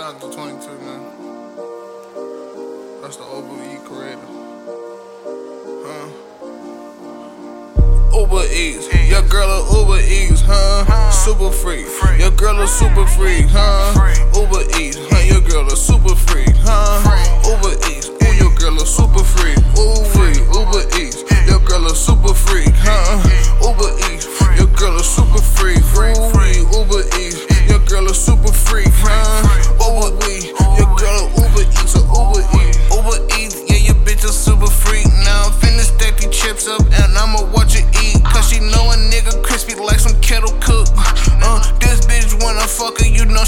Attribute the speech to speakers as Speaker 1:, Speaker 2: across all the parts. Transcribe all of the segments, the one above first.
Speaker 1: Shout out to 22, man. That's the Uber E creator. Huh? Uber Eats. Your girl a Uber Eats, huh? Super freak. Your girl a super freak, huh? Uber Eats. Huh?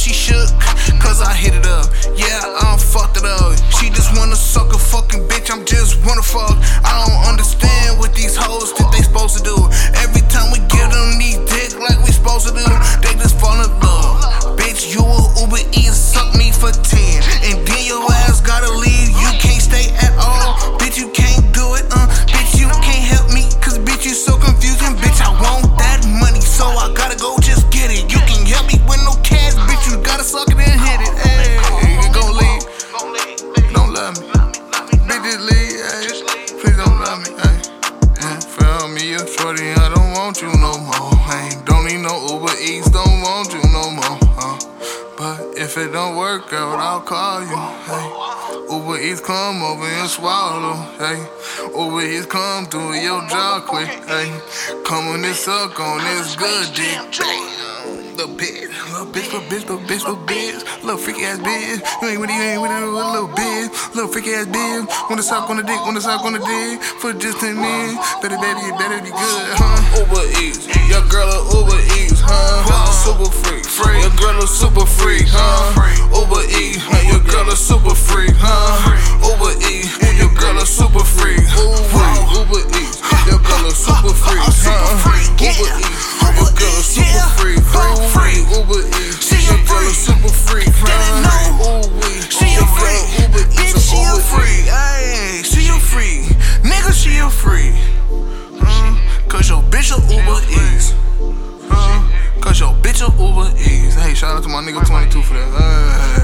Speaker 2: She shook. Cause I hit it up, yeah, I fucked it up. She just wanna suck a fucking bitch, I'm just wanna fuck. I don't understand what these hoes think they supposed to do. Every time we give them these no
Speaker 1: don't need no Uber Eats, don't want you no more. Uh, but if it don't work out, I'll call you. Hey, Uber Eats come over and swallow. Hey, Uber Eats come do your job quick. Hey, come on this suck on this good dick. Little bitch, little bitch, little bitch, little bitch, little freaky ass bitch. You ain't with it, you ain't with it, little bitch, little freaky ass bitch. Wanna suck on the dick, wanna suck on the dick for just 10 minutes. Better, better, better be good, huh? Uber Eats, girl a Uber Eats, huh? Super freak, your girl a super freak, huh? Uber Eats, your girl a super freak, huh? Uber Eats, your girl a super freak, Ooh, Uber Eats, your girl a super freak, huh? Uber Eats, your girl a super freak, Ooh, Uber Eats, your girl a super freak, huh? Ooh,
Speaker 2: a
Speaker 1: your girl
Speaker 2: freak,
Speaker 1: Uber Eats,
Speaker 2: she a freak. Ayy, she a freak, nigga, she a freak. Uh, Cause your bitch a Uber Eats. Uh, Cause your bitch a Uber Eats.
Speaker 1: Hey, shout out to my nigga 22 for that. Eats.